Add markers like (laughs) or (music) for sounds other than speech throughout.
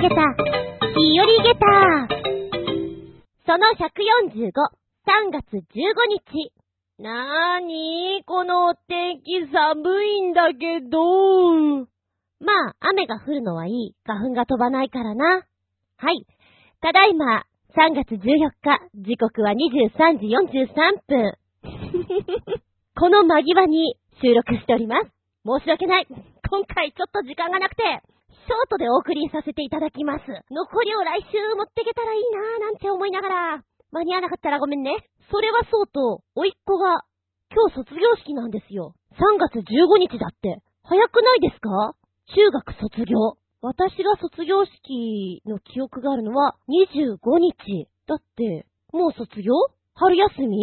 げた、日和げた。その145、3月15日。なーにーこのお天気寒いんだけど。まあ、雨が降るのはいい。花粉が飛ばないからな。はい。ただいま、3月14日、時刻は23時43分。(laughs) この間際に収録しております。申し訳ない。今回ちょっと時間がなくて、ショートでお送りさせていただきます。残りを来週持っていけたらいいなぁなんて思いながら、間に合わなかったらごめんね。それはそうと、おいっ子が、今日卒業式なんですよ。3月15日だって。早くないですか？中学卒業。私が卒業式の記憶があるのは25日。だって、もう卒業？春休み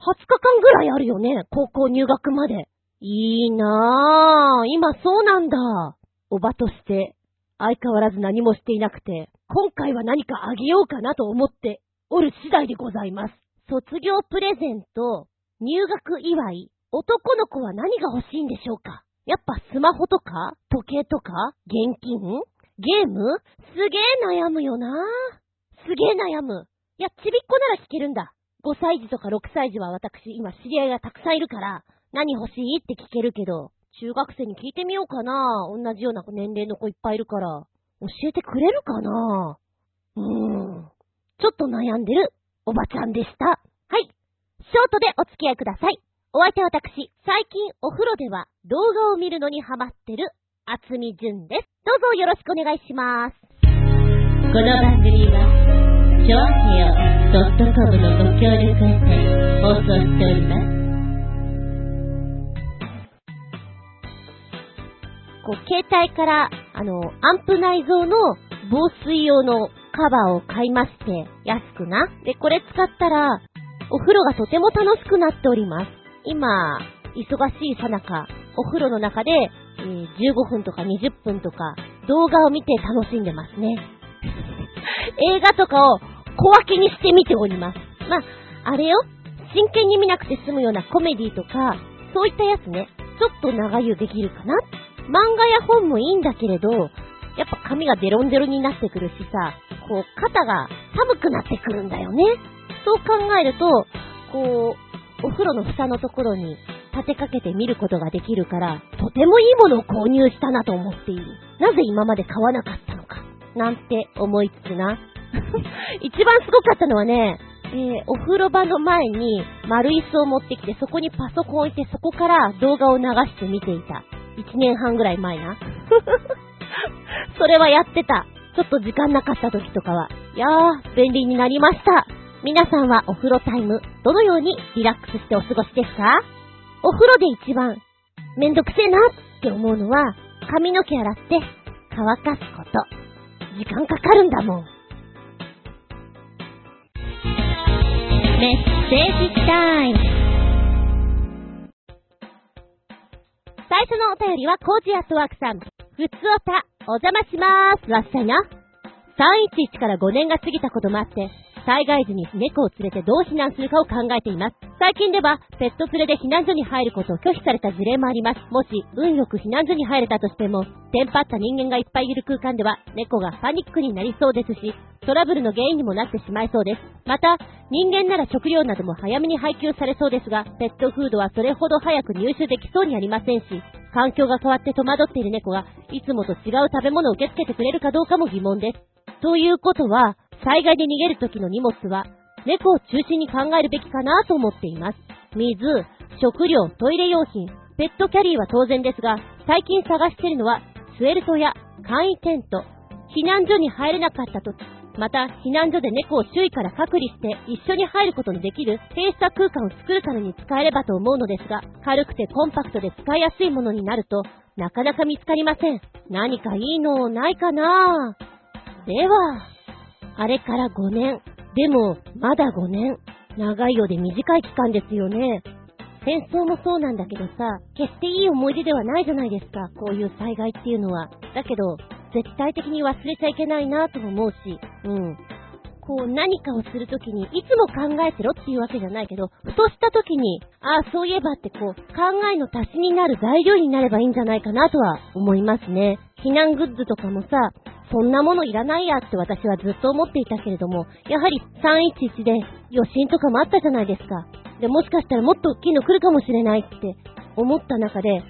?20 日間ぐらいあるよね。高校入学まで。いいなぁ。今そうなんだ。おばとして、相変わらず何もしていなくて、今回は何かあげようかなと思っておる次第でございます。卒業プレゼント、入学祝い、男の子は何が欲しいんでしょうか？やっぱスマホとか、時計とか、現金？ゲーム？すげえ悩むよなすげえ悩む。いや、ちびっこなら聞けるんだ。5歳児とか6歳児は私、今知り合いがたくさんいるから、何欲しい？って聞けるけど、中学生に聞いてみようかな同じような年齢の子いっぱいいるから、教えてくれるかなうーん。ちょっと悩んでるおばちゃんでした。はい。ショートでお付き合いください。お相手は私、最近お風呂では動画を見るのにハマってる、あつみじゅんです。どうぞよろしくお願いします。この番組は、ショアヘオ .com のご協力へて放送しております。こう、携帯から、あの、アンプ内蔵の防水用のカバーを買いまして、安くな。で、これ使ったら、お風呂がとても楽しくなっております。今、忙しいさなか、お風呂の中で、えー、15分とか20分とか、動画を見て楽しんでますね。(laughs) 映画とかを小分けにして見ております。まあ、あれよ、真剣に見なくて済むようなコメディとか、そういったやつね、ちょっと長湯できるかな。漫画や本もいいんだけれど、やっぱ髪がデロンデロになってくるしさ、こう、肩が寒くなってくるんだよね。そう考えると、こう、お風呂の蓋のところに立てかけて見ることができるから、とてもいいものを購入したなと思っている。なぜ今まで買わなかったのか。なんて思いつつな。(laughs) 一番すごかったのはね、えー、お風呂場の前に丸椅子を持ってきて、そこにパソコン置いて、そこから動画を流して見ていた。一年半ぐらい前な。(laughs) それはやってた。ちょっと時間なかった時とかは。いやー、便利になりました。皆さんはお風呂タイム、どのようにリラックスしてお過ごしですか？お風呂で一番めんどくせえなって思うのは、髪の毛洗って乾かすこと。時間かかるんだもん。メッセージタイム。最初のお便りはコージアットワークさん。ふつおた、お邪魔しまーす。わっしゃいな。311から5年が過ぎたこともあって、災害時に猫を連れてどう避難するかを考えています。最近では、ペット連れで避難所に入ることを拒否された事例もあります。もし、運よく避難所に入れたとしても、テンパった人間がいっぱいいる空間では、猫がパニックになりそうですし、トラブルの原因にもなってしまいそうです。また、人間なら食料なども早めに配給されそうですが、ペットフードはそれほど早く入手できそうにありませんし、環境が変わって戸惑っている猫が、いつもと違う食べ物を受け付けてくれるかどうかも疑問です。ということは、災害で逃げる時の荷物は、猫を中心に考えるべきかなと思っています。水、食料、トイレ用品、ペットキャリーは当然ですが、最近探しているのは、スウェルトや簡易テント、避難所に入れなかった時、また避難所で猫を周囲から隔離して一緒に入ることのできる閉鎖空間を作るために使えればと思うのですが、軽くてコンパクトで使いやすいものになると、なかなか見つかりません。何かいいのないかな？では、あれから5年。でも、まだ5年。長いようで短い期間ですよね。戦争もそうなんだけどさ、決していい思い出ではないじゃないですか、こういう災害っていうのは。だけど、絶対的に忘れちゃいけないなとも思うし、うん。こう何かをするときに、いつも考えてろっていうわけじゃないけど、ふとしたときに、ああ、そういえばってこう、考えの足しになる材料になればいいんじゃないかなとは思いますね。避難グッズとかもさ、そんなものいらないやって私はずっと思っていたけれども、やはり311で余震とかもあったじゃないですか。で、もしかしたらもっと大きいの来るかもしれないって思った中で、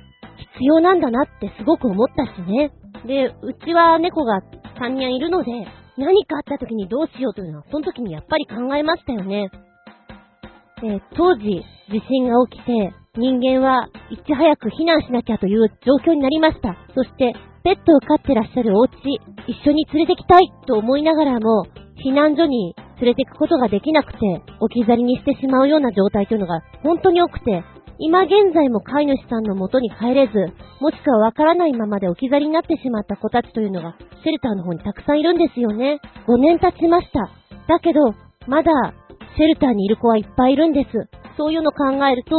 必要なんだなってすごく思ったしね。で、うちは猫が3人いるので、何かあった時にどうしようというのは、その時にやっぱり考えましたよね。で、当時、地震が起きて、人間はいち早く避難しなきゃという状況になりました。そして、ペットを飼ってらっしゃるお家、一緒に連れてきたいと思いながらも、避難所に連れて行くことができなくて、置き去りにしてしまうような状態というのが本当に多くて、今現在も飼い主さんの元に帰れず、もしくはわからないままで置き去りになってしまった子たちというのが、シェルターの方にたくさんいるんですよね。5年経ちました。だけど、まだ、シェルターにいる子はいっぱいいるんです。そういうの考えると、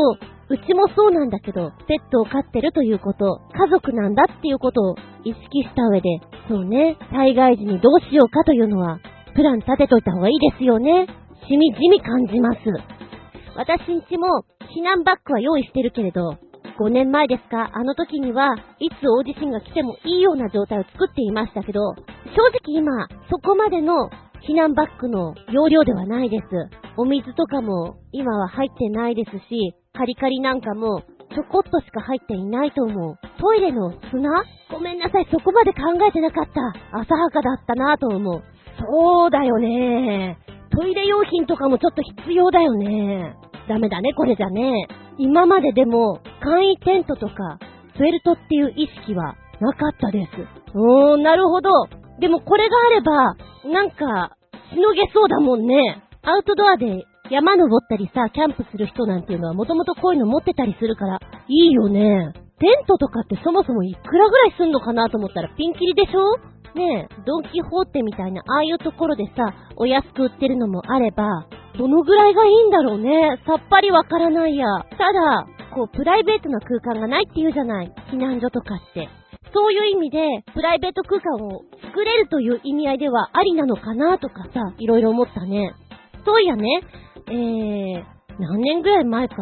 うちもそうなんだけど、ペットを飼ってるということ、家族なんだっていうことを意識した上で、そうね、災害時にどうしようかというのは、プラン立てといた方がいいですよね。しみじみ感じます。私んちも避難バッグは用意してるけれど、5年前ですか、あの時には、いつ大地震が来てもいいような状態を作っていましたけど、正直今、そこまでの避難バッグの容量ではないです。お水とかも今は入ってないですし、カリカリなんかもちょこっとしか入っていないと思う。トイレの砂？ごめんなさい、そこまで考えてなかった。浅はかだったなと思う。そうだよね。トイレ用品とかもちょっと必要だよね。ダメだね、これじゃね。今まででも、簡易テントとか、フェルトっていう意識はなかったです。おーん、なるほど。でもこれがあれば、なんか、しのげそうだもんね。アウトドアで山登ったりさ、キャンプする人なんていうのはもともとこういうの持ってたりするから、いいよね。テントとかってそもそもいくらぐらいすんのかなと思ったらピンキリでしょ？ねえ、ドンキホーテみたいなああいうところでさ、お安く売ってるのもあれば、どのぐらいがいいんだろうね。さっぱりわからないや。ただ、こう、プライベートな空間がないって言うじゃない。避難所とかって。そういう意味で、プライベート空間を作れるという意味合いではありなのかなとかさ、いろいろ思ったね。そういやね、えー、何年ぐらい前か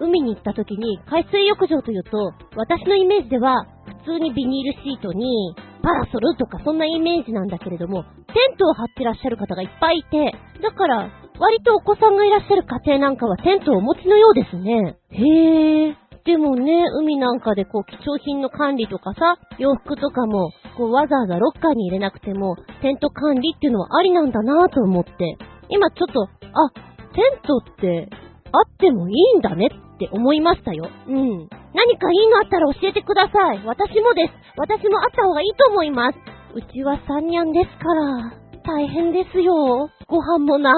海に行った時に海水浴場というと、私のイメージでは普通にビニールシートにパラソルとかそんなイメージなんだけれども、テントを張ってらっしゃる方がいっぱいいて、だから割とお子さんがいらっしゃる家庭なんかはテントをお持ちのようですね。へー。でもね、海なんかでこう貴重品の管理とかさ、洋服とかも、こうわざわざロッカーに入れなくても、テント管理っていうのはありなんだなと思って、今ちょっと、あ、テントってあってもいいんだねって思いましたよ。うん。何かいいのあったら教えてください。私もです。私もあった方がいいと思います。うちはサンニャンですから、大変ですよ。ご飯もな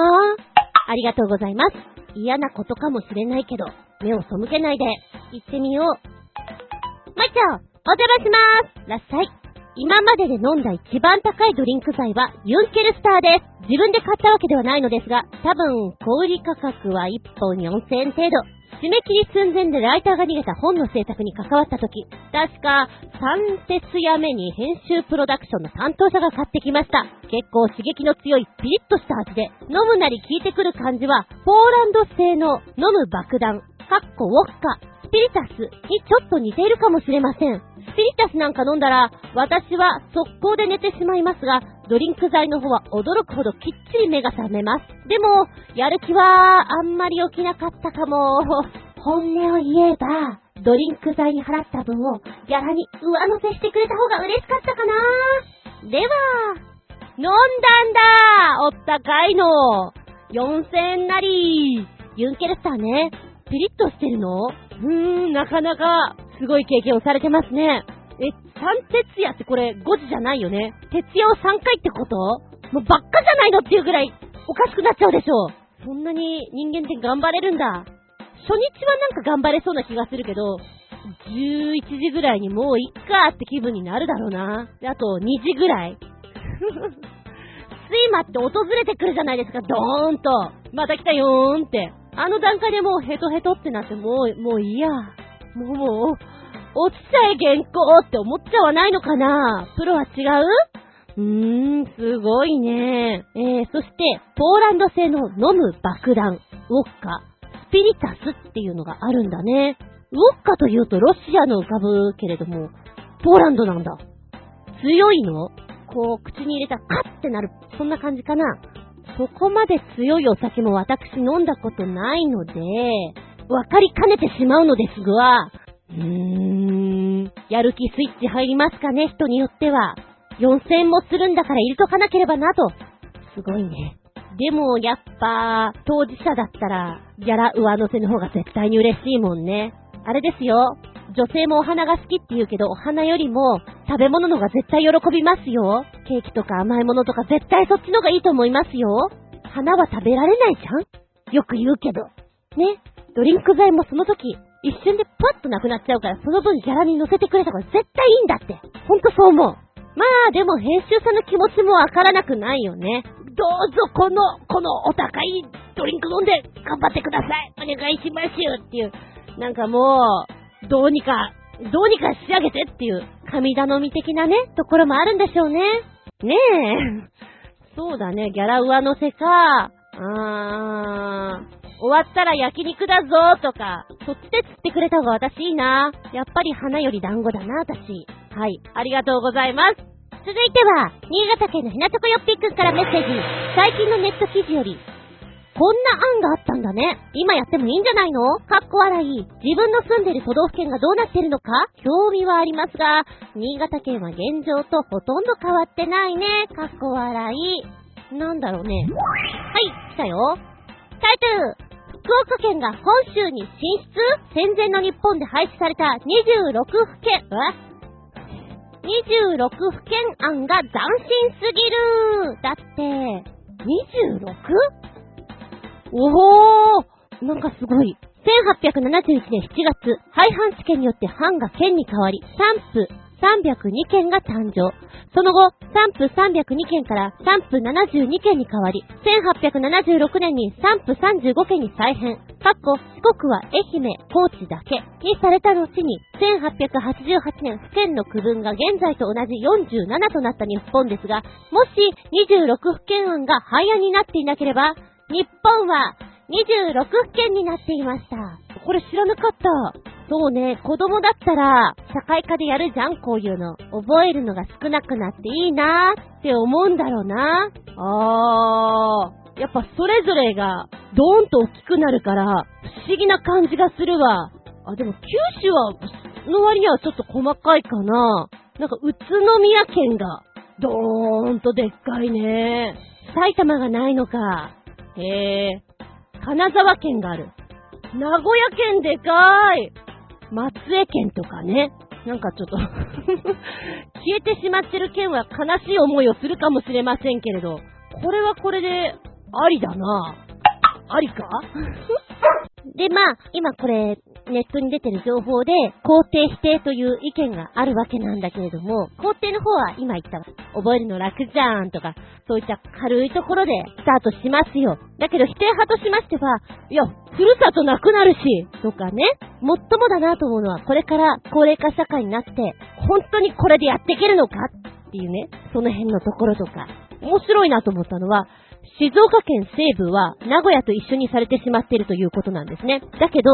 ありがとうございます。嫌なことかもしれないけど、目を背けないで、行ってみよう。まいちゃん、お邪魔しまーす。らっしゃい。今までで飲んだ一番高いドリンク剤はユンケルスターです。自分で買ったわけではないのですが、多分、小売価格は1本4000円程度。締め切り寸前でライターが逃げた本の制作に関わった時、確か、3節や目に編集プロダクションの担当者が買ってきました。結構刺激の強いピリッとした味で、飲むなり効いてくる感じは、ポーランド製の飲む爆弾、かっこウォッカ、スピリタスにちょっと似ているかもしれません。スピリタスなんか飲んだら、私は速攻で寝てしまいますが、ドリンク剤の方は驚くほどきっちり目が覚めます。でも、やる気はあんまり起きなかったかも。本音を言えば、ドリンク剤に払った分をギャラに上乗せしてくれた方が嬉しかったかな。では、飲んだんだおったかいの !4000 円なりユンケルスターね、ピリッとしてるの？うーん、なかなか、すごい経験をされてますね。え、三徹夜ってこれ5時じゃないよね徹夜を3回ってこと？もうばっかじゃないのっていうぐらいおかしくなっちゃうでしょそんなに人間って頑張れるんだ。初日はなんか頑張れそうな気がするけど、11時ぐらいにもういっかって気分になるだろうな。あと2時ぐらい。(laughs) 睡魔って訪れてくるじゃないですか、ドーンと。また来たよーんって。あの段階でもうヘトヘトってなってもう、もういいや。もうもう、落ちちゃえ原稿って思っちゃわないのかな？プロは違う？うーん、すごいね。えー、そして、ポーランド製の飲む爆弾、ウォッカ、スピリタスっていうのがあるんだね。ウォッカというとロシアの浮かぶけれども、ポーランドなんだ。強いの？こう、口に入れたらカッってなる。そんな感じかな？そこまで強いお酒も私飲んだことないので、わかりかねてしまうのですが、うーん、やる気スイッチ入りますかね、人によっては。4000円もするんだから入れとかなければなと。すごいね。でも、やっぱ、当事者だったら、ギャラ上乗せの方が絶対に嬉しいもんね。あれですよ。女性もお花が好きって言うけど、お花よりも食べ物の方が絶対喜びますよ。ケーキとか甘いものとか絶対そっちの方がいいと思いますよ。花は食べられないじゃん？よく言うけど。ね。ドリンク剤もその時、一瞬でパッとなくなっちゃうから、その分ギャラに乗せてくれた方が絶対いいんだって。ほんとそう思う。まあ、でも編集さんの気持ちもわからなくないよね。どうぞこの、このお高いドリンク飲んで頑張ってください。お願いしますよっていう。なんかもう、どうにか、どうにか仕上げてっていう、神頼み的なね、ところもあるんでしょうね。ねえ。(laughs) そうだね、ギャラ上乗せか、あー、終わったら焼肉だぞとか、そっちで釣ってくれた方が私いいな。やっぱり花より団子だな、私。はい、ありがとうございます。続いては、新潟県のひなとこよっぴーくんからメッセージ。最近のネット記事より、こんな案があったんだね。今やってもいいんじゃないの？かっこ笑い。自分の住んでる都道府県がどうなってるのか？興味はありますが、新潟県は現状とほとんど変わってないね。かっこ笑い。なんだろうね。はい、来たよ。タイトル福岡県が本州に進出？戦前の日本で廃止された26府県、26府県案が斬新すぎるだって、26? おーなんかすごい。1871年7月、廃藩置県によって藩が県に変わり、3府302県が誕生。その後、3府302県から3府72県に変わり、1876年に3府35県に再編、かっこ四国は愛媛、高知だけにされた後に、1888年府県の区分が現在と同じ47となった日本ですが、もし26府県案が廃案になっていなければ、日本は26府県になっていました。これ知らなかった。そうね、子供だったら、社会科でやるじゃん、こういうの。覚えるのが少なくなっていいなーって思うんだろうな。あー、やっぱそれぞれが、ドーンと大きくなるから、不思議な感じがするわ。あ、でも九州は、の割にはちょっと細かいかな。なんか宇都宮県が、ドーンとでっかいね。埼玉がないのか。へえ。金沢県がある。名古屋県でかい松江県とかね、なんかちょっと (laughs) 消えてしまってる県は悲しい思いをするかもしれませんけれど、これはこれで、ありだな。ありか？(laughs) で、まあ、今これ、ネットに出てる情報で、肯定否定という意見があるわけなんだけれども、肯定の方は今言った覚えるの楽じゃんとか、そういった軽いところでスタートしますよ。だけど否定派としましては、いや、ふるさとなくなるし、とかね、もっともだなと思うのは、これから高齢化社会になって、本当にこれでやっていけるのか？っていうね、その辺のところとか、面白いなと思ったのは、静岡県西部は名古屋と一緒にされてしまっているということなんですね。だけど、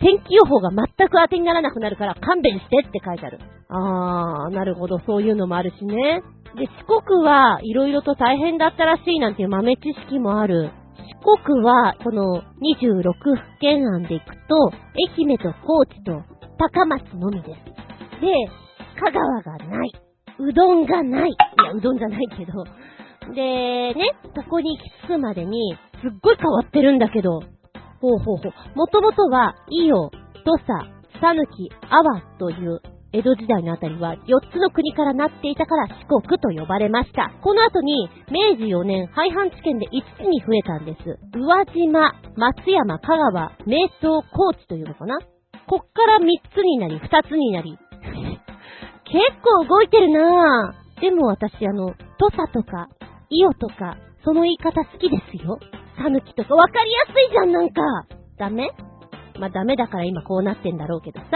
天気予報が全く当てにならなくなるから勘弁してって書いてある。あー、なるほど、そういうのもあるしね。で、四国は色々と大変だったらしいなんていう豆知識もある。四国は、この26府県案でいくと、愛媛と高知と高松のみです。で、香川がない。うどんがない。いや、うどんじゃないけど、で、ね、ここに行き着くまでに、すっごい変わってるんだけど、ほうほうほう。もともとは、伊予、土佐、さぬき、阿波という江戸時代のあたりは4つの国からなっていたから四国と呼ばれました。この後に明治4年廃藩置県で5つに増えたんです。宇和島、松山、香川、名東、高知というのかなこっから3つになり、2つになり。結構動いてるなぁ。でも私あの、土佐とかイオとか、その言い方好きですよ。タヌキとかわかりやすいじゃん、なんか。ダメ？まあ、ダメだから今こうなってんだろうけどさ。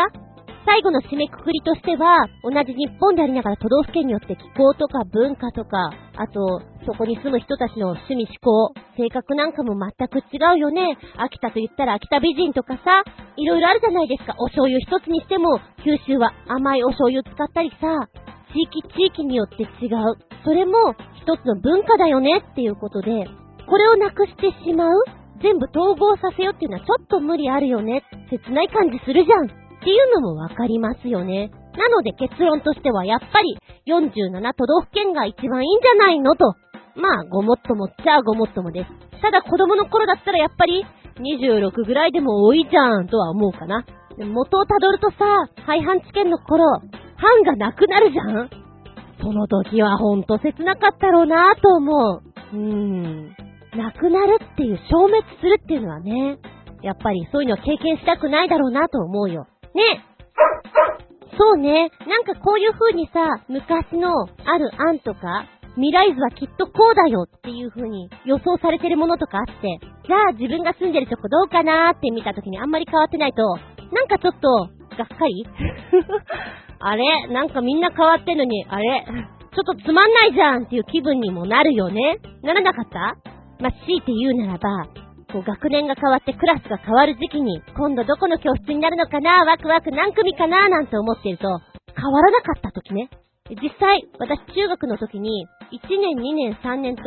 最後の締めくくりとしては、同じ日本でありながら都道府県によって気候とか文化とか、あと、そこに住む人たちの趣味思考、性格なんかも全く違うよね。秋田と言ったら秋田美人とかさ、いろいろあるじゃないですか。お醤油一つにしても、九州は甘いお醤油使ったりさ、地域地域によって違う。それも一つの文化だよねっていうことで、これをなくしてしまう全部統合させようっていうのはちょっと無理あるよね。切ない感じするじゃんっていうのもわかりますよね。なので結論としてはやっぱり47都道府県が一番いいんじゃないのと。まあ、ごもっともっちゃごもっともです。ただ子供の頃だったらやっぱり26ぐらいでも多いじゃんとは思うかな。元をたどるとさ、廃藩置県の頃、藩がなくなるじゃんその時はほんと切なかったろうなぁと思う。うーん。なくなるっていう、消滅するっていうのはね、やっぱりそういうのは経験したくないだろうなと思うよ。ね。そうね。なんかこういう風にさ、昔のある案とか、未来図はきっとこうだよっていう風に予想されてるものとかあって、じゃあ自分が住んでるとこどうかなーって見た時にあんまり変わってないと、なんかちょっと、がっかり？(laughs) あれ？なんかみんな変わってんのに、あれ？ちょっとつまんないじゃんっていう気分にもなるよね。ならなかった？まあ、強いて言うならば、こう学年が変わってクラスが変わる時期に、今度どこの教室になるのかなワクワク何組かななんて思っていると、変わらなかった時ね。実際、私中学の時に、1年、2年、3年と、通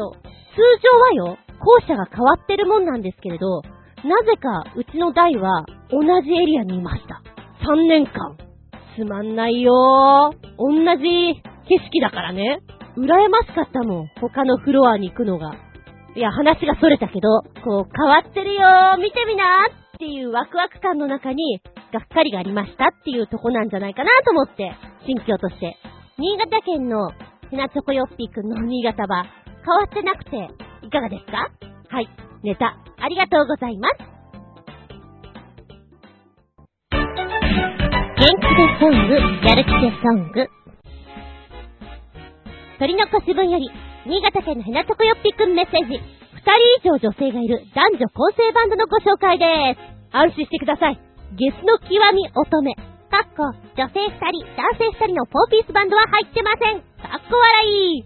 常はよ、校舎が変わってるもんなんですけれど、なぜかうちの代は同じエリアにいました。3年間。つまんないよー。同じ景色だからね。羨ましかったもん。他のフロアに行くのが。いや、話が逸れたけど、こう、変わってるよー見てみなーっていうワクワク感の中に、がっかりがありましたっていうとこなんじゃないかなと思って、心境として。新潟県のひなチョコヨッピーくんの新潟は変わってなくて、いかがですか？はい、ネタ、ありがとうございます。元気でソング、やる気でソング。鳥の腰分より、新潟県のヘナチョコヨッピくんメッセージ。二人以上女性がいる男女構成バンドのご紹介です。安心してください。ゲスの極み乙女。かっこ、女性二人、男性二人の4ピースバンドは入ってません。かっこ笑い。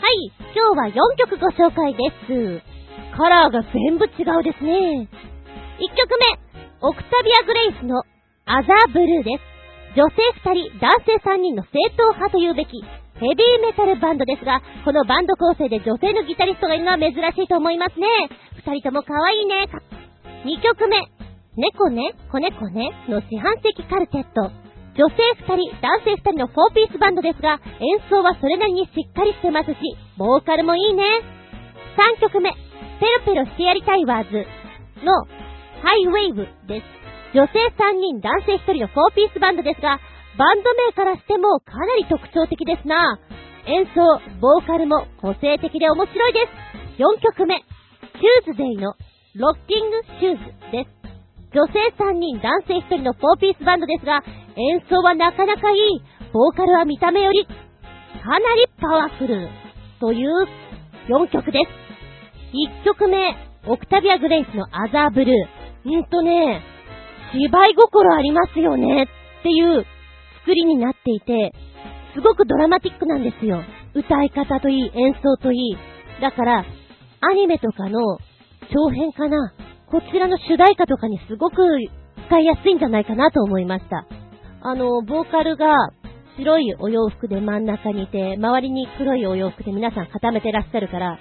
はい、今日は4曲ご紹介です。カラーが全部違うですね。1曲目、オクタビア・グレイスのアザーブルーです。女性2人、男性3人の正統派というべき、ヘビーメタルバンドですが、このバンド構成で女性のギタリストがいるのは珍しいと思いますね。二人とも可愛いね。二曲目、猫ね、子猫ねの四半世紀カルテット。女性二人、男性二人の4ピースバンドですが、演奏はそれなりにしっかりしてますし、ボーカルもいいね。三曲目、ペロペロしてやりたいワーズのハイウェイブです。女性三人、男性一人の4ピースバンドですが、バンド名からしてもかなり特徴的ですな。演奏、ボーカルも個性的で面白いです。4曲目、チューズデイのロッキングシューズです。女性3人、男性1人の4ピースバンドですが、演奏はなかなかいい。ボーカルは見た目より、かなりパワフル。という4曲です。1曲目、オクタビア・グレイスのアザーブルー。んとね、芝居心ありますよねっていう作りになっていて、すごくドラマティックなんですよ。歌い方といい、演奏といい。だから、アニメとかの長編かな。こちらの主題歌とかにすごく使いやすいんじゃないかなと思いました。あの、ボーカルが白いお洋服で真ん中にいて、周りに黒いお洋服で皆さん固めてらっしゃるから、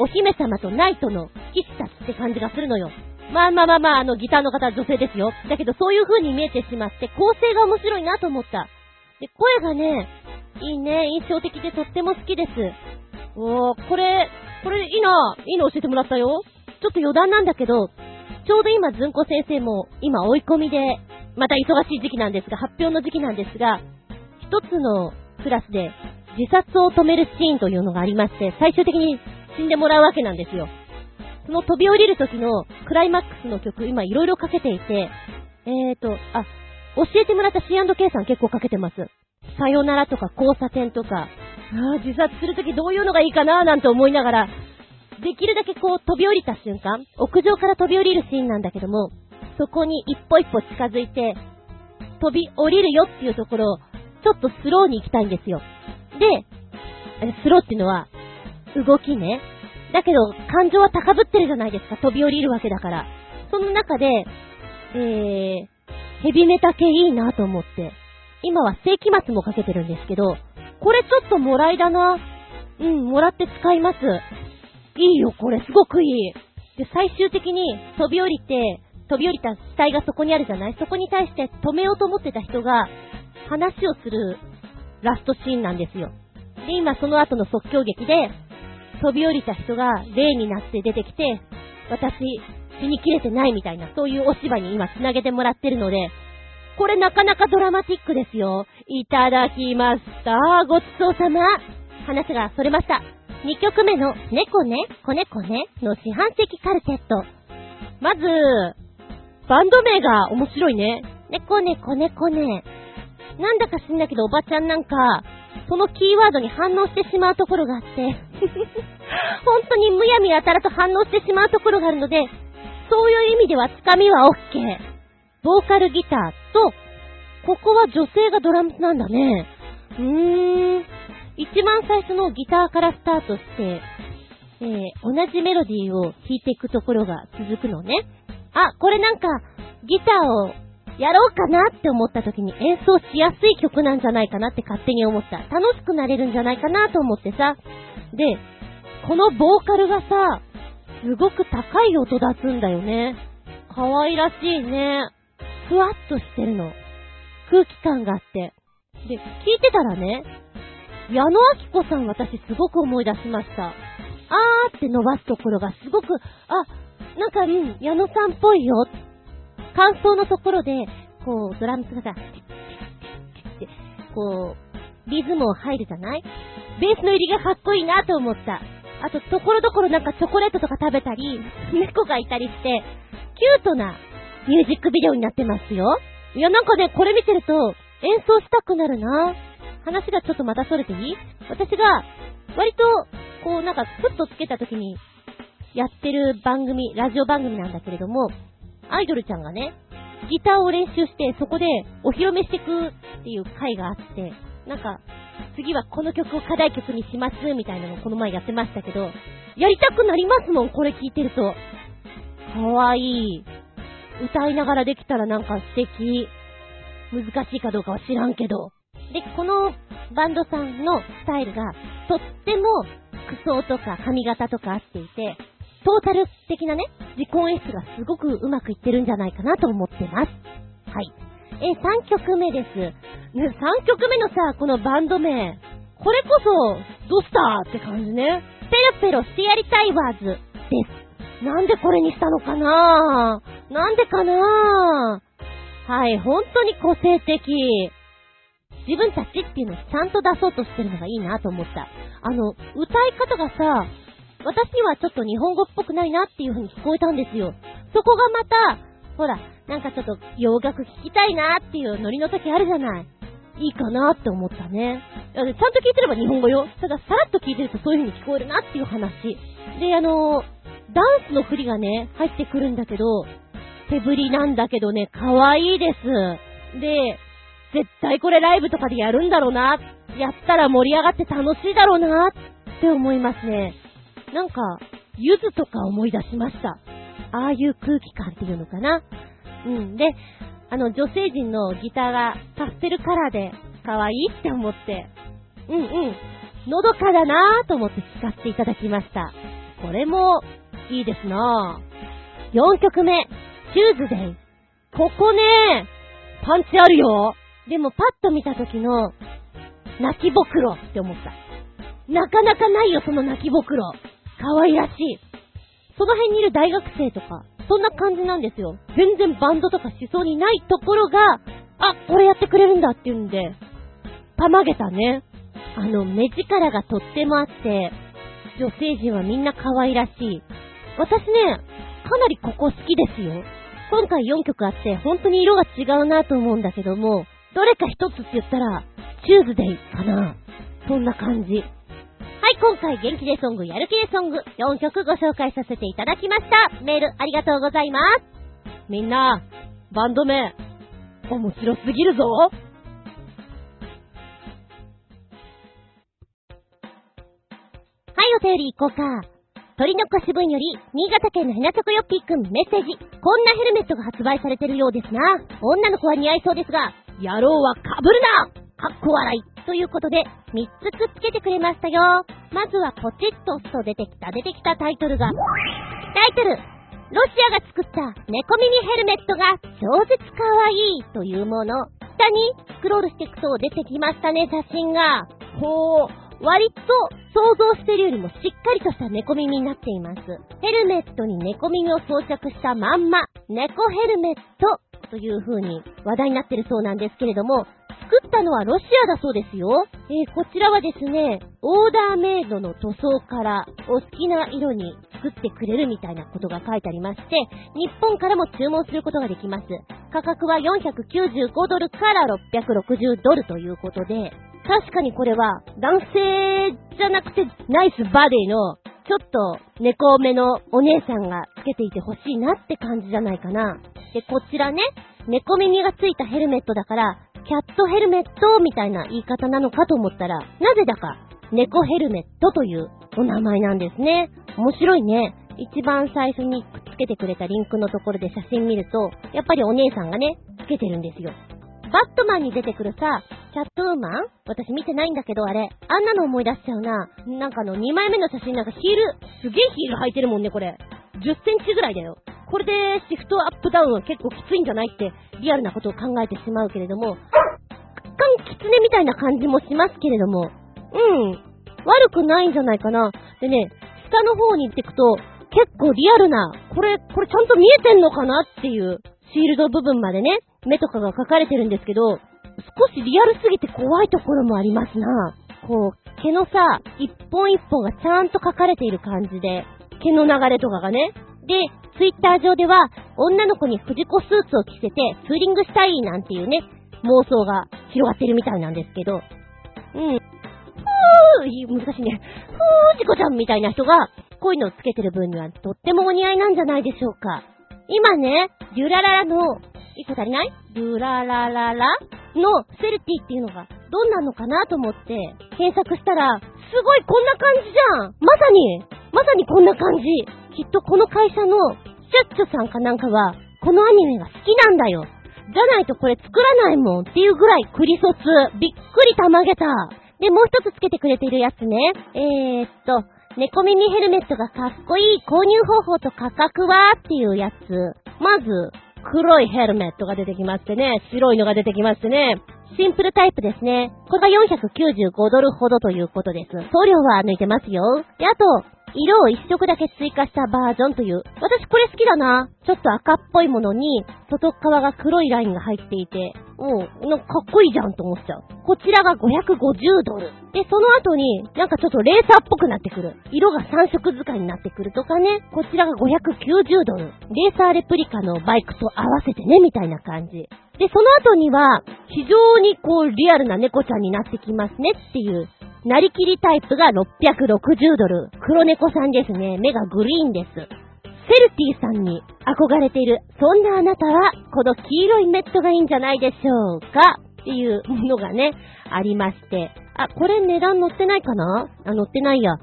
お姫様とナイトの騎士たちって感じがするのよ。まあまあまあまあ、あの、ギターの方は女性ですよ。だけど、そういう風に見えてしまって、構成が面白いなと思った。で、声がね、いいね、印象的でとっても好きです。おー、これ、これいいな、いいの教えてもらったよ。ちょっと余談なんだけど、ちょうど今、ずんこ先生も、今追い込みで、また忙しい時期なんですが、発表の時期なんですが、一つのクラスで自殺を止めるシーンというのがありまして、最終的に死んでもらうわけなんですよ。その飛び降りる時のクライマックスの曲、今いろいろかけていて、えーと、あ、教えてもらった C&K さん結構かけてます。さよならとか交差点とか、あ自殺するときどういうのがいいかななんて思いながら、できるだけこう飛び降りた瞬間、屋上から飛び降りるシーンなんだけども、そこに一歩一歩近づいて、飛び降りるよっていうところを、ちょっとスローに行きたいんですよ。で、スローっていうのは、動きね。だけど、感情は高ぶってるじゃないですか。飛び降りるわけだから。その中で、えー、ヘビメタ系いいなと思って。今は世紀末もかけてるんですけど、これちょっともらいだな。うん、もらって使います。いいよ、これ、すごくいい。で、最終的に飛び降りて、飛び降りた死体がそこにあるじゃない？そこに対して止めようと思ってた人が、話をするラストシーンなんですよ。で、今その後の即興劇で、飛び降りた人が霊になって出てきて、私、死にきれてないみたいな、そういうお芝居に今繋げてもらってるので、これなかなかドラマティックですよ。いただきました。ごちそうさま。話がそれました。2曲目の猫ね、子猫ねの四半世紀カルテット。まず、バンド名が面白いね。猫ね、子猫ね。なんだか知んないけどおばちゃんなんか、そのキーワードに反応してしまうところがあって、(laughs) 本当にむやみやたらと反応してしまうところがあるので、そういう意味ではつかみは OK。ボーカルギターと、ここは女性がドラムなんだね。うーん。一番最初のギターからスタートして、えー、同じメロディーを弾いていくところが続くのね。あ、これなんか、ギターをやろうかなって思った時に演奏しやすい曲なんじゃないかなって勝手に思った。楽しくなれるんじゃないかなと思ってさ。で、このボーカルがさ、すごく高い音出すんだよね。可愛らしいね。ふわっとしてるの。空気感があって。で、聞いてたらね、矢野明子さん私すごく思い出しました。あーって伸ばすところがすごく、あ、なんか、うん、矢野さんっぽいよ。感想のところで、こう、ドラムスがさ、って、こう、リズムを入るじゃない？ベースの入りがかっこいいなと思った。あと、ところどころなんかチョコレートとか食べたり、猫がいたりして、キュートなミュージックビデオになってますよ。いや、なんかね、これ見てると、演奏したくなるな話がちょっとまたそれていい？私が、割と、こう、なんか、ふっとつけた時に、やってる番組、ラジオ番組なんだけれども、アイドルちゃんがね、ギターを練習して、そこでお披露目していくっていう回があって、なんか、次はこの曲を課題曲にします、みたいなのをこの前やってましたけど、やりたくなりますもん、これ聞いてると。かわいい。歌いながらできたらなんか素敵。難しいかどうかは知らんけど。で、このバンドさんのスタイルが、とっても服装とか髪型とか合っていて、トータル的なね、自己演出がすごくうまくいってるんじゃないかなと思ってます。はい。え、3曲目です。ね、3曲目のさ、このバンド名。これこそ、ドスターって感じね。ペロペロしてやりたいワーズです。なんでこれにしたのかななんでかなはい、本当に個性的。自分たちっていうのをちゃんと出そうとしてるのがいいなと思った。あの、歌い方がさ、私にはちょっと日本語っぽくないなっていう風に聞こえたんですよ。そこがまた、ほら、なんかちょっと洋楽聴きたいなっていうノリの時あるじゃない。いいかなって思ったね。ちゃんと聞いてれば日本語よ。ただ、さらっと聞いてるとそういう風に聞こえるなっていう話。で、あの、ダンスの振りがね、入ってくるんだけど、手振りなんだけどね、可愛いです。で、絶対これライブとかでやるんだろうな。やったら盛り上がって楽しいだろうなって思いますね。なんか、ゆずとか思い出しました。ああいう空気感っていうのかな。うん。で、あの、女性陣のギターがパステルカラーで可愛いって思って、うんうん。のどかだなぁと思って聞かせていただきました。これも、いいですなぁ。4曲目、チューズデイ。ここね、パンチあるよ。でもパッと見た時の、泣きぼくろって思った。なかなかないよ、その泣きぼくろ。可愛らしい。その辺にいる大学生とか、そんな感じなんですよ。全然バンドとかしそうにないところが、あ、これやってくれるんだっていうんで、たまげたね。あの、目力がとってもあって、女性陣はみんな可愛らしい。私ね、かなりここ好きですよ。今回4曲あって、本当に色が違うなと思うんだけども、どれか一つって言ったら、チューズデイかな。そんな感じ。はい、今回元気でソング、やる気でソング、4曲ご紹介させていただきました。メールありがとうございます。みんな、バンド名、面白すぎるぞ。はい、お便り行こうか。鳥の腰分より、新潟県のひなちょこよっぴーくんメッセージ。こんなヘルメットが発売されてるようですな。女の子は似合いそうですが、野郎は被るなかっこ笑い。ということで、3つくっつけてくれましたよ。まずはポチッと押すと出てきた、出てきたタイトルが、タイトル、ロシアが作った猫耳ヘルメットが超絶可愛いというもの。下にスクロールしていくと出てきましたね、写真が。ほう、割と想像してるよりもしっかりとした猫耳になっています。ヘルメットに猫耳を装着したまんま、猫ヘルメットという風に話題になってるそうなんですけれども、作ったのはロシアだそうですよ。えー、こちらはですね、オーダーメイドの塗装からお好きな色に作ってくれるみたいなことが書いてありまして、日本からも注文することができます。価格は495ドルから660ドルということで、確かにこれは男性じゃなくてナイスバディのちょっと猫目のお姉さんがつけていてほしいなって感じじゃないかな。で、こちらね、猫耳がついたヘルメットだから、キャットヘルメットみたいな言い方なのかと思ったら、なぜだか猫ヘルメットというお名前なんですね。面白いね。一番最初にくっつけてくれたリンクのところで写真見ると、やっぱりお姉さんがね、つけてるんですよ。バットマンに出てくるさ、キャットウーマン？私見てないんだけど、あれ。あんなの思い出しちゃうな。なんかあの2枚目の写真なんかヒール、すげえヒール履いてるもんね、これ。10センチぐらいだよ。これでシフトアップダウンは結構きついんじゃないってリアルなことを考えてしまうけれども、若干キツネみたいな感じもしますけれども、うん、悪くないんじゃないかな。でね、下の方に行ってくと、結構リアルな、これ、これちゃんと見えてんのかなっていうシールド部分までね、目とかが描かれてるんですけど、少しリアルすぎて怖いところもありますな。こう、毛のさ、一本一本がちゃんと描かれている感じで、毛の流れとかがね。で、ツイッター上では、女の子に藤子スーツを着せてツーリングしたいなんていうね、妄想が広がってるみたいなんですけど、うん。ふー、難しいね。ふー、チコちゃんみたいな人が、こういうのをつけてる分にはとってもお似合いなんじゃないでしょうか。今ね、デュラララの、一個足りない？デュララララ？のセルティっていうのがどんなのかなと思って検索したら、すごいこんな感じじゃんまさにまさにこんな感じきっとこの会社のシュッチョさんかなんかは、このアニメが好きなんだよじゃないとこれ作らないもんっていうぐらいクリソツ。びっくりたまげた。で、もう一つつけてくれているやつね。えー、っと、猫耳ヘルメットがかっこいい購入方法と価格はっていうやつ。まず、黒いヘルメットが出てきましてね、白いのが出てきましてね、シンプルタイプですね。これが495ドルほどということです。送料は抜いてますよ。で、あと、色を一色だけ追加したバージョンという、私これ好きだな。ちょっと赤っぽいものに、外側が黒いラインが入っていて、もう、なんかかっこいいじゃんと思っちゃう。こちらが550ドル。で、その後に、なんかちょっとレーサーっぽくなってくる。色が3色使いになってくるとかね。こちらが590ドル。レーサーレプリカのバイクと合わせてね、みたいな感じ。で、その後には、非常にこう、リアルな猫ちゃんになってきますねっていうなりきりタイプが660ドル。黒猫さんですね。目がグリーンです。セルティさんに憧れている。そんなあなたは、この黄色いメットがいいんじゃないでしょうか？っていうものがね、ありまして。あ、これ値段載ってないかな？あ、載ってないや。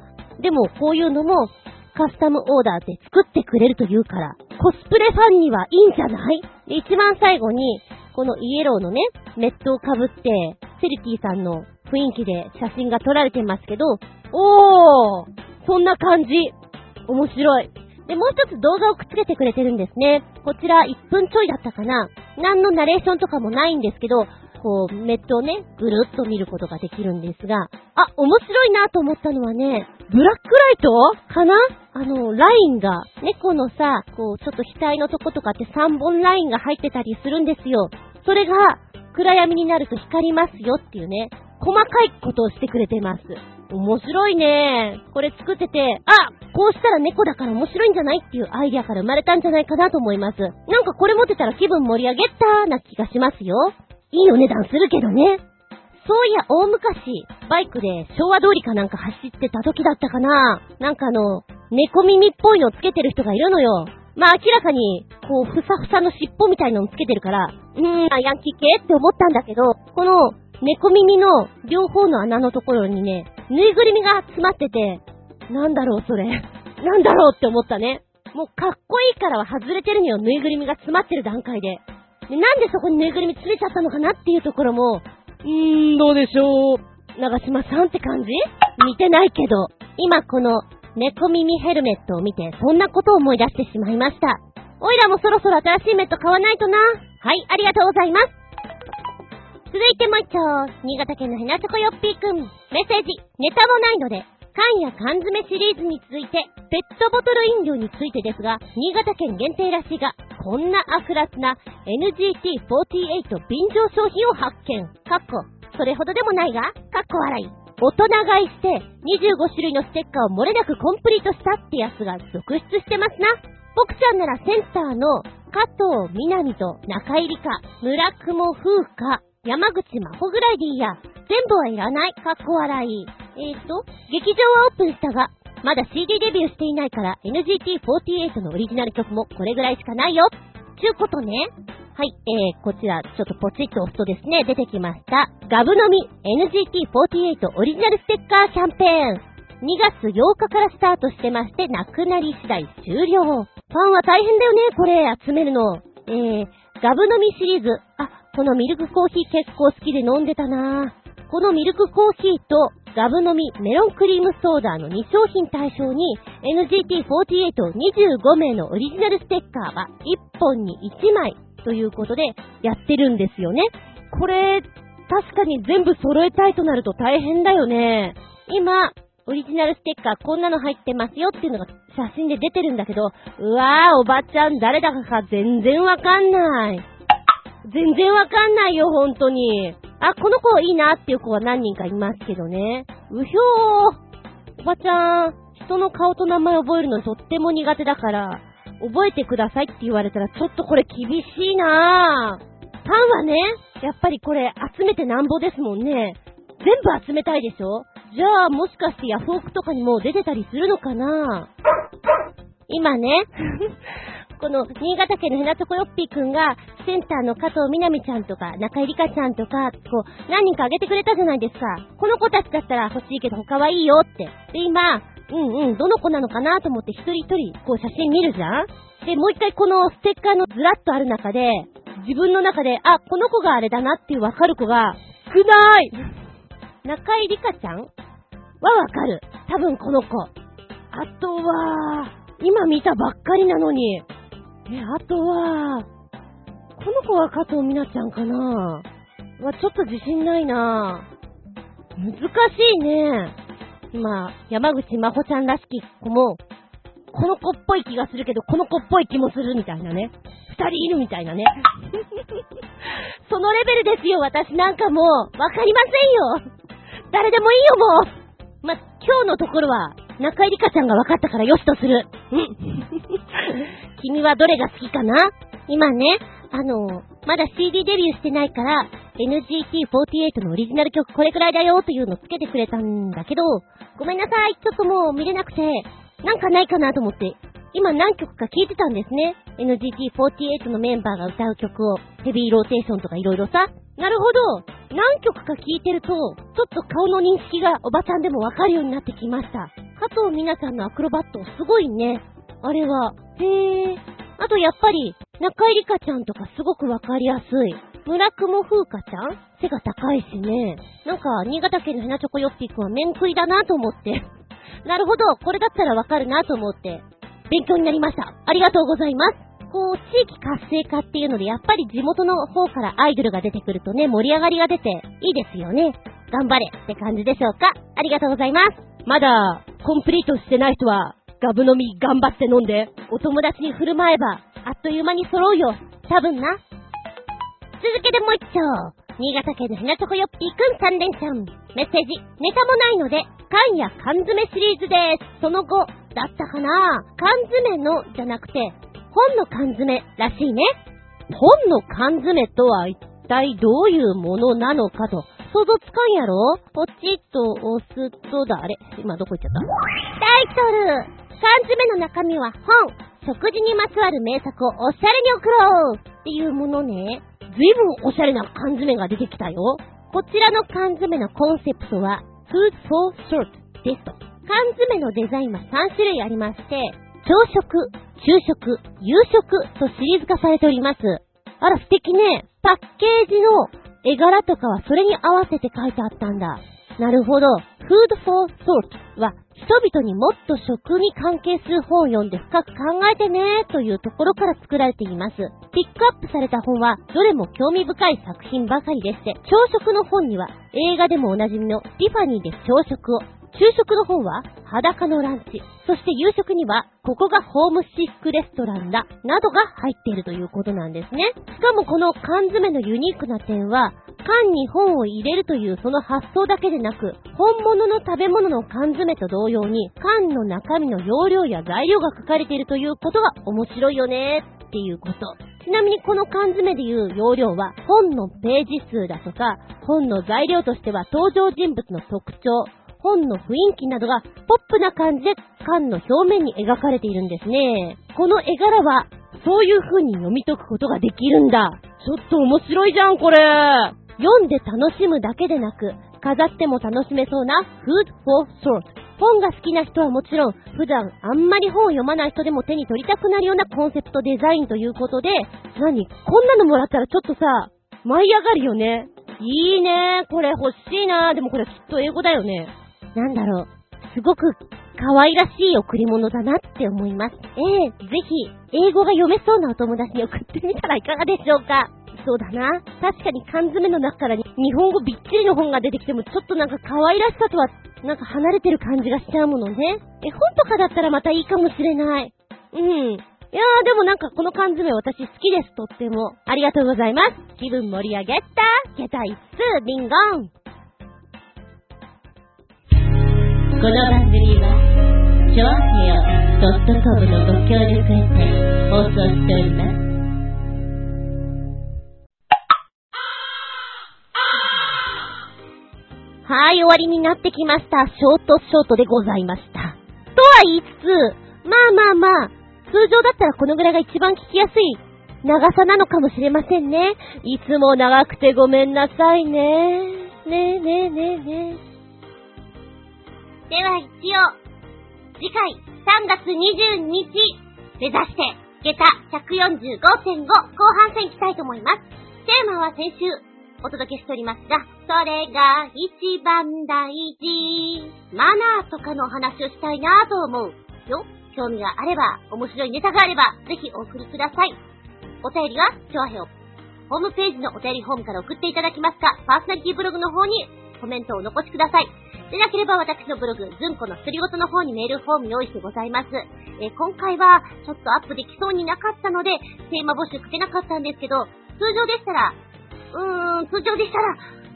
でも、こういうのも、カスタムオーダーで作ってくれるというから、コスプレファンにはいいんじゃない？一番最後に、このイエローのね、メットをかぶって、セルティさんの雰囲気で写真が撮られてますけど、おーそんな感じ面白い。で、もう一つ動画をくっつけてくれてるんですね。こちら1分ちょいだったかな。何のナレーションとかもないんですけど、こう、ネットをね、ぐるっと見ることができるんですが、あ、面白いなと思ったのはね、ブラックライトかな？あの、ラインが、猫のさ、こう、ちょっと額のとことかって3本ラインが入ってたりするんですよ。それが、暗闇になると光りますよっていうね、細かいことをしてくれてます。面白いね。これ作ってて、あこうしたら猫だから面白いんじゃないっていうアイディアから生まれたんじゃないかなと思います。なんかこれ持ってたら気分盛り上げたな気がしますよ。いいお値段するけどね。そういや、大昔、バイクで昭和通りかなんか走ってた時だったかななんかあの、猫耳っぽいのつけてる人がいるのよ。まあ明らかに、こう、ふさふさの尻尾みたいのをつけてるから、うーん、ヤンキー系って思ったんだけど、この、猫耳の両方の穴のところにね、ぬいぐるみが詰まってて、なんだろうそれ。なんだろうって思ったね。もうかっこいいからは外れてるのよ、ぬいぐるみが詰まってる段階で。で、なんでそこにぬいぐるみ詰めちゃったのかなっていうところも、うーん、どうでしょう。長島さんって感じ？似てないけど。今この猫耳ヘルメットを見て、そんなことを思い出してしまいました。おいらもそろそろ新しいメット買わないとな。はい、ありがとうございます。続いてもう一丁、新潟県のヘナチョコヨッピーくん。メッセージ、ネタもないので、缶や缶詰シリーズに続いて、ペットボトル飲料についてですが、新潟県限定らしいが、こんな悪辣な NGT48 便乗商品を発見。かっこ、それほどでもないが、かっこ笑い。大人買いして、25種類のステッカーを漏れなくコンプリートしたってやつが続出してますな。僕ちゃんならセンターの加藤みなみと中入りか、村雲風花、山口真帆ぐらいでいいや。全部はいらない。かっこ笑い。えーと、劇場はオープンしたが、まだ CD デビューしていないから NGT48 のオリジナル曲もこれぐらいしかないよ。ちゅうことね。はい、えー、こちら、ちょっとポチッと押すとですね、出てきました。ガブ飲み NGT48 オリジナルステッカーキャンペーン。2月8日からスタートしてまして、なくなり次第終了。ファンは大変だよね、これ、集めるの。えー、ガブ飲みシリーズ。あ、このミルクコーヒー結構好きで飲んでたなこのミルクコーヒーとガブ飲みメロンクリームソーダの2商品対象に NGT4825 名のオリジナルステッカーは1本に1枚ということでやってるんですよね。これ、確かに全部揃えたいとなると大変だよね。今、オリジナルステッカーこんなの入ってますよっていうのが写真で出てるんだけど、うわー、おばちゃん誰だか全然わかんない。全然わかんないよ、ほんとに。あ、この子いいなっていう子は何人かいますけどね。うひょー。おばちゃん、人の顔と名前覚えるのとっても苦手だから、覚えてくださいって言われたらちょっとこれ厳しいなぁ。パンはね、やっぱりこれ集めてなんぼですもんね。全部集めたいでしょ？じゃあもしかしてヤフオクとかにも出てたりするのかな？今ね、この、新潟県のヘナチョコヨッピーくんが、センターの加藤みなみちゃんとか、中井里香ちゃんとか、こう、何人かあげてくれたじゃないですか。この子たちだったら欲しいけど他はいいよって。で、今、うんうん、どの子なのかなと思って一人一人、こう写真見るじゃんで、もう一回このステッカーのずらっとある中で、自分の中で、あ、この子があれだなっていうわかる子が、少ない中井里香ちゃん？はわかる。多分この子。あとは、今見たばっかりなのに、え、あとは、この子は加藤みなちゃんかなは、ちょっと自信ないな難しいね。今、山口真帆ちゃんらしき子も、この子っぽい気がするけど、この子っぽい気もするみたいなね。二人いるみたいなね。(laughs) そのレベルですよ、私なんかもう、わかりませんよ。誰でもいいよ、もう。ま、今日のところは、中井里香ちゃんが分かったからよしとする。うん。君はどれが好きかな？今ね、あの、まだ CD デビューしてないから、NGT48 のオリジナル曲これくらいだよというのつけてくれたんだけど、ごめんなさい、ちょっともう見れなくて、なんかないかなと思って、今何曲か聴いてたんですね。NGT48 のメンバーが歌う曲を、ヘビーローテーションとか色々さ。なるほど。何曲か聴いてると、ちょっと顔の認識がおばちゃんでもわかるようになってきました。加藤みなちゃんのアクロバットすごいね。あれは。へえ。あとやっぱり、中井里香ちゃんとかすごくわかりやすい。村雲風花ちゃん？背が高いしね。なんか、新潟県のヘナチョコヨッピーくんは面食いだなと思って。(laughs) なるほど、これだったらわかるなと思って、勉強になりました。ありがとうございます。こう、地域活性化っていうので、やっぱり地元の方からアイドルが出てくるとね、盛り上がりが出ていいですよね。頑張れって感じでしょうか？ありがとうございます。まだ、コンプリートしてない人は、ガブ飲み頑張って飲んで、お友達に振る舞えば、あっという間に揃うよ。多分な。続けてもう一丁。新潟県のひなチョコヨッピーくん3連チャン。メッセージ、ネタもないので、缶や缶詰シリーズです。その後、だったかな缶詰のじゃなくて、本の缶詰らしいね。本の缶詰とは一体どういうものなのかと、想像つかんやろ？ポチッと押すとだ、あれ？今どこ行っちゃった？タイトル缶詰の中身は本食事にまつわる名作をおしゃれに送ろうっていうものね。ずいぶんおしゃれな缶詰が出てきたよ。こちらの缶詰のコンセプトは Food for Short ですと。缶詰のデザインは3種類ありまして、朝食、昼食、夕食とシリーズ化されております。あら素敵ね。パッケージの絵柄とかはそれに合わせて書いてあったんだ。なるほど。Food for Thought は人々にもっと食に関係する本を読んで深く考えてねというところから作られています。ピックアップされた本はどれも興味深い作品ばかりでして、朝食の本には映画でもおなじみのティファニーで朝食を、昼食の方は裸のランチ。そして夕食には、ここがホームシックレストランだ。などが入っているということなんですね。しかもこの缶詰のユニークな点は、缶に本を入れるというその発想だけでなく、本物の食べ物の缶詰と同様に、缶の中身の容量や材料が書かれているということが面白いよねっていうこと。ちなみにこの缶詰でいう容量は本のページ数だとか、本の材料としては登場人物の特徴、本の雰囲気などがポップな感じで缶の表面に描かれているんですね。この絵柄はそういう風に読み解くことができるんだ。ちょっと面白いじゃん、これ。読んで楽しむだけでなく、飾っても楽しめそうな Food for Thought。本が好きな人はもちろん、普段あんまり本を読まない人でも手に取りたくなるようなコンセプトデザインということで、何？こんなのもらったらちょっとさ、舞い上がるよね。いいねこれ欲しいなでもこれきっと英語だよね。なんだろう。すごく可愛らしい贈り物だなって思います。ええぜひ、英語が読めそうなお友達に送ってみたらいかがでしょうかそうだな。確かに缶詰の中から日本語びっちりの本が出てきても、ちょっとなんか可愛らしさとは、なんか離れてる感じがしちゃうものね。絵本とかだったらまたいいかもしれない。うん。いやーでもなんかこの缶詰私好きです、とっても。ありがとうございます。気分盛り上げたゲタイス、リンゴン。この番組は、ちょあへよ .com のご協力へて放送しております。はい、終わりになってきました。ショートショートでございました。とは言いつつ、まあまあまあ、通常だったらこのぐらいが一番聞きやすい長さなのかもしれませんね。いつも長くてごめんなさいね。ねえねえねえねえ。では一応、次回3月22日目指して、下駄145.5後半戦いきたいと思います。テーマは先週お届けしておりますが、それが一番大事。マナーとかのお話をしたいなと思うよ。興味があれば、面白いネタがあれば、ぜひお送りください。お便りは、調和表。ホームページのお便りフォームから送っていただきますか、パーソナリティブログの方にコメントをお残しください。でなければ私のブログ、ずんこのすりごとの方にメールフォーム用意してございます。えー、今回はちょっとアップできそうになかったので、テーマ募集書けなかったんですけど、通常でしたら、うーん、通常でしたら、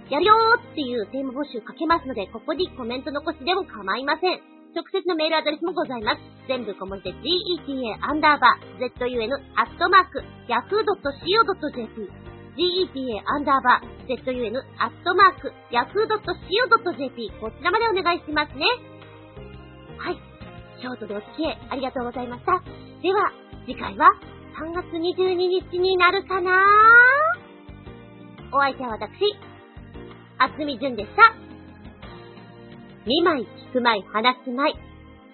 やるよーっていうテーマ募集書けますので、ここにコメント残しでも構いません。直接のメールアドレスもございます。全部小文字で geta アンダーバー zun アットマーク yahoo.co.jp geta アンダーバー zun アットマーク yahoo.co.jp こちらまでお願いしますね。はい。ショートでお付き合いありがとうございました。では、次回は3月22日になるかな？お相手は私、あつみじゅんでした。見舞い聞く舞い話す舞い。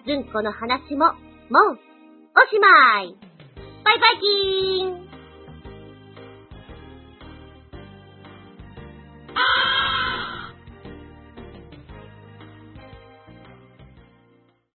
ずんこの話も、もう、おしまいバイバイキーン Ah! (laughs)